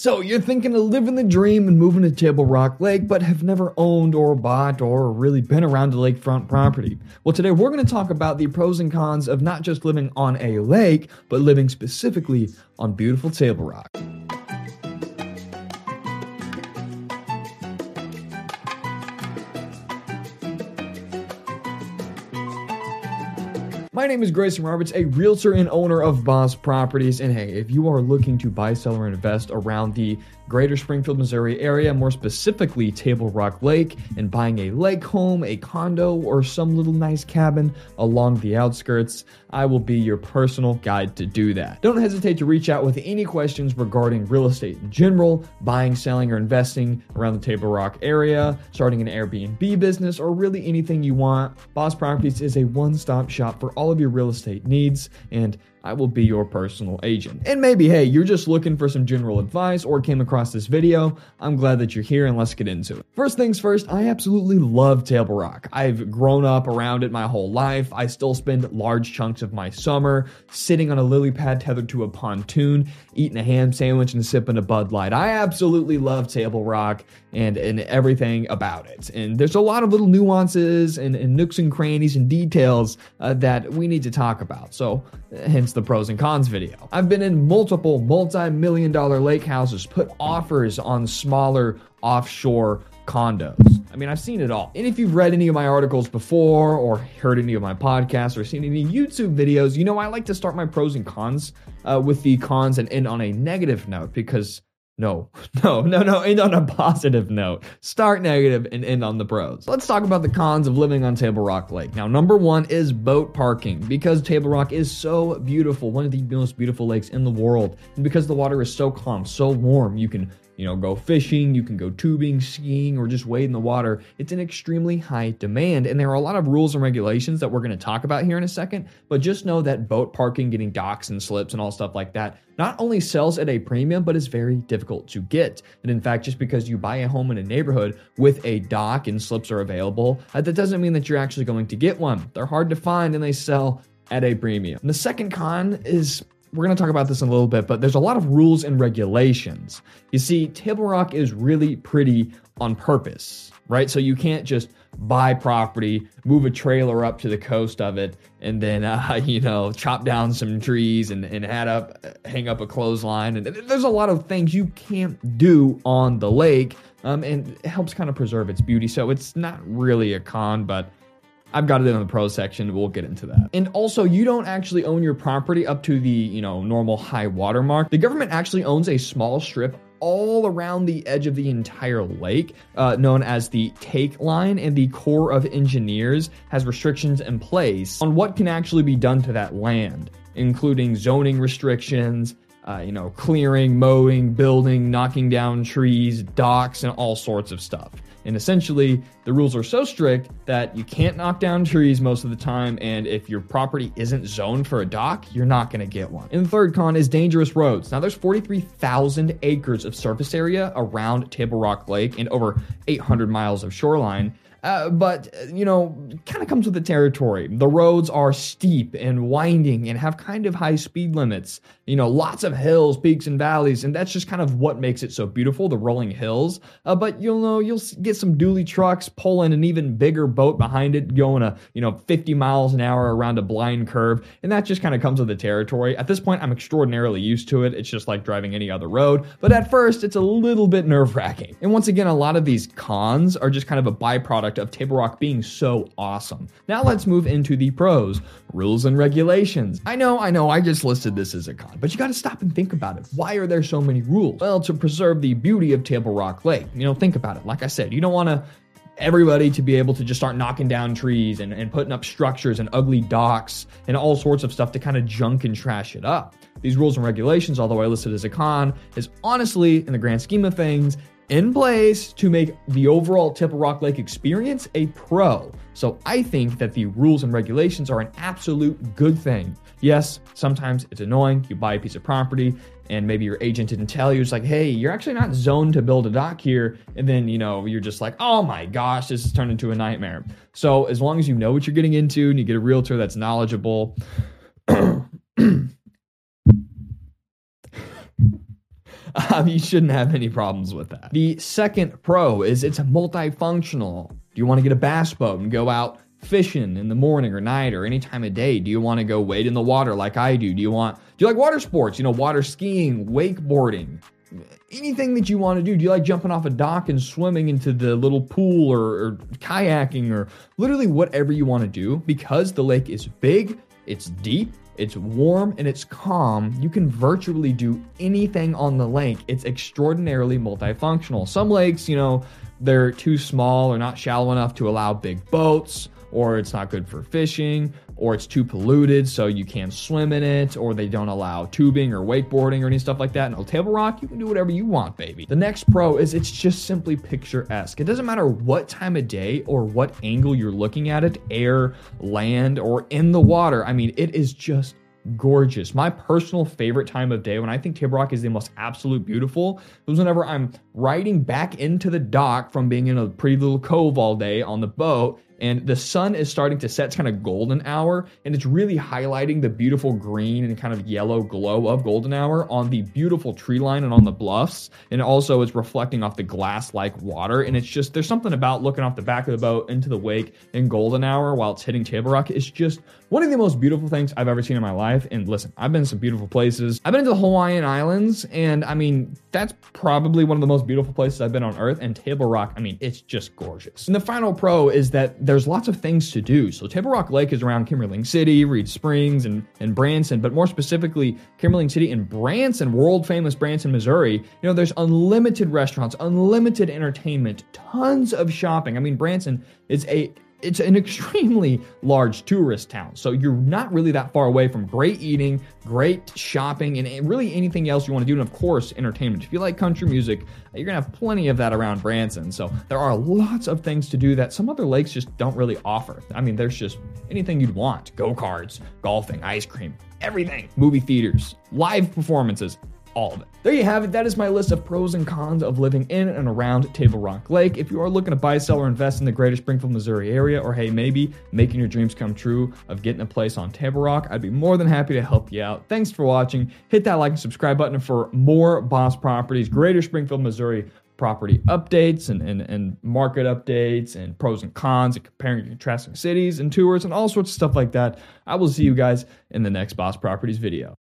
So, you're thinking of living the dream and moving to Table Rock Lake, but have never owned or bought or really been around a lakefront property. Well, today we're going to talk about the pros and cons of not just living on a lake, but living specifically on beautiful Table Rock. My name is Greyson Roberts, a realtor and owner of Boss Properties. And hey, if you are looking to buy, sell, or invest around the greater Springfield, Missouri area, more specifically Table Rock Lake, and buying a lake home, a condo, or some little nice cabin along the outskirts, I will be your personal guide to do that. Don't hesitate to reach out with any questions regarding real estate in general, buying, selling, or investing around the Table Rock area, starting an Airbnb business, or really anything you want. Boss Properties is a one stop shop for all of your real estate needs, and I will be your personal agent. And maybe, hey, you're just looking for some general advice or came across this video. I'm glad that you're here and let's get into it. First things first, I absolutely love Table Rock. I've grown up around it my whole life. I still spend large chunks of my summer sitting on a lily pad tethered to a pontoon, eating a ham sandwich and sipping a Bud Light. I absolutely love Table Rock and, and everything about it. And there's a lot of little nuances and, and nooks and crannies and details uh, that we need to talk about. So, hence the pros and cons video. I've been in multiple multi million dollar lake houses, put offers on smaller offshore condos. I mean, I've seen it all. And if you've read any of my articles before, or heard any of my podcasts, or seen any YouTube videos, you know I like to start my pros and cons uh, with the cons and end on a negative note because no, no, no, no, end on a positive note. Start negative and end on the pros. Let's talk about the cons of living on Table Rock Lake. Now, number one is boat parking because Table Rock is so beautiful, one of the most beautiful lakes in the world. And because the water is so calm, so warm, you can you know, go fishing, you can go tubing, skiing, or just wade in the water. It's an extremely high demand. And there are a lot of rules and regulations that we're going to talk about here in a second. But just know that boat parking, getting docks and slips and all stuff like that, not only sells at a premium, but is very difficult to get. And in fact, just because you buy a home in a neighborhood with a dock and slips are available, uh, that doesn't mean that you're actually going to get one. They're hard to find and they sell at a premium. And the second con is we're going to talk about this in a little bit, but there's a lot of rules and regulations. You see, Table Rock is really pretty on purpose, right? So you can't just buy property, move a trailer up to the coast of it, and then uh, you know chop down some trees and and add up, hang up a clothesline. And there's a lot of things you can't do on the lake, um, and it helps kind of preserve its beauty. So it's not really a con, but I've got it in the pro section. We'll get into that. And also, you don't actually own your property up to the, you know, normal high water mark. The government actually owns a small strip all around the edge of the entire lake, uh, known as the take line, and the Corps of Engineers has restrictions in place on what can actually be done to that land, including zoning restrictions, uh, you know, clearing, mowing, building, knocking down trees, docks, and all sorts of stuff. And essentially, the rules are so strict that you can't knock down trees most of the time. And if your property isn't zoned for a dock, you're not going to get one. And the third con is dangerous roads. Now, there's 43,000 acres of surface area around Table Rock Lake and over 800 miles of shoreline. Uh, but, you know, kind of comes with the territory. The roads are steep and winding and have kind of high speed limits. You know, lots of hills, peaks, and valleys, and that's just kind of what makes it so beautiful the rolling hills. Uh, but you'll know, you'll get some dually trucks pulling an even bigger boat behind it, going a, you know, 50 miles an hour around a blind curve, and that just kind of comes with the territory. At this point, I'm extraordinarily used to it. It's just like driving any other road, but at first, it's a little bit nerve wracking. And once again, a lot of these cons are just kind of a byproduct byproduct of Table Rock being so awesome. Now let's move into the pros rules and regulations. I know, I know, I just listed this as a con, but you gotta stop and think about it. Why are there so many rules? Well, to preserve the beauty of Table Rock Lake. You know, think about it. Like I said, you don't wanna everybody to be able to just start knocking down trees and, and putting up structures and ugly docks and all sorts of stuff to kind of junk and trash it up. These rules and regulations, although I listed as a con, is honestly, in the grand scheme of things, in place to make the overall Table Rock Lake experience a pro. So I think that the rules and regulations are an absolute good thing. Yes, sometimes it's annoying. You buy a piece of property and maybe your agent didn't tell you. It's like, hey, you're actually not zoned to build a dock here. And then, you know, you're just like, oh my gosh, this has turned into a nightmare. So as long as you know what you're getting into and you get a realtor that's knowledgeable, um, you shouldn't have any problems with that. The second pro is it's multifunctional. Do you want to get a bass boat and go out fishing in the morning or night or any time of day? Do you want to go wade in the water like I do? Do you want do you like water sports? You know, water skiing, wakeboarding, anything that you want to do. Do you like jumping off a dock and swimming into the little pool or, or kayaking or literally whatever you want to do? Because the lake is big, it's deep, it's warm and it's calm. You can virtually do anything on the lake. It's extraordinarily multifunctional. Some lakes, you know, they're too small or not shallow enough to allow big boats or it's not good for fishing, or it's too polluted so you can't swim in it, or they don't allow tubing or wakeboarding or any stuff like that. No, Table Rock, you can do whatever you want, baby. The next pro is it's just simply picturesque. It doesn't matter what time of day or what angle you're looking at it, air, land, or in the water. I mean, it is just gorgeous. My personal favorite time of day when I think Table Rock is the most absolute beautiful was whenever I'm riding back into the dock from being in a pretty little cove all day on the boat and the sun is starting to set. It's kind of golden hour, and it's really highlighting the beautiful green and kind of yellow glow of golden hour on the beautiful tree line and on the bluffs. And also, it's reflecting off the glass like water. And it's just, there's something about looking off the back of the boat into the wake in golden hour while it's hitting Table Rock. It's just one of the most beautiful things I've ever seen in my life. And listen, I've been to some beautiful places. I've been to the Hawaiian Islands, and I mean, that's probably one of the most beautiful places I've been on earth. And Table Rock, I mean, it's just gorgeous. And the final pro is that there's lots of things to do. So Table Rock Lake is around Kimberling City, Reed Springs, and, and Branson, but more specifically, Kimberling City and Branson, world famous Branson, Missouri. You know, there's unlimited restaurants, unlimited entertainment, tons of shopping. I mean, Branson is a it's an extremely large tourist town. So you're not really that far away from great eating, great shopping, and really anything else you want to do. And of course, entertainment. If you like country music, you're going to have plenty of that around Branson. So there are lots of things to do that some other lakes just don't really offer. I mean, there's just anything you'd want go karts, golfing, ice cream, everything, movie theaters, live performances all of it. There you have it. That is my list of pros and cons of living in and around Table Rock Lake. If you are looking to buy, sell, or invest in the greater Springfield, Missouri area, or hey, maybe making your dreams come true of getting a place on Table Rock, I'd be more than happy to help you out. Thanks for watching. Hit that like and subscribe button for more Boss Properties, greater Springfield, Missouri property updates and, and, and market updates and pros and cons and comparing and contrasting cities and tours and all sorts of stuff like that. I will see you guys in the next Boss Properties video.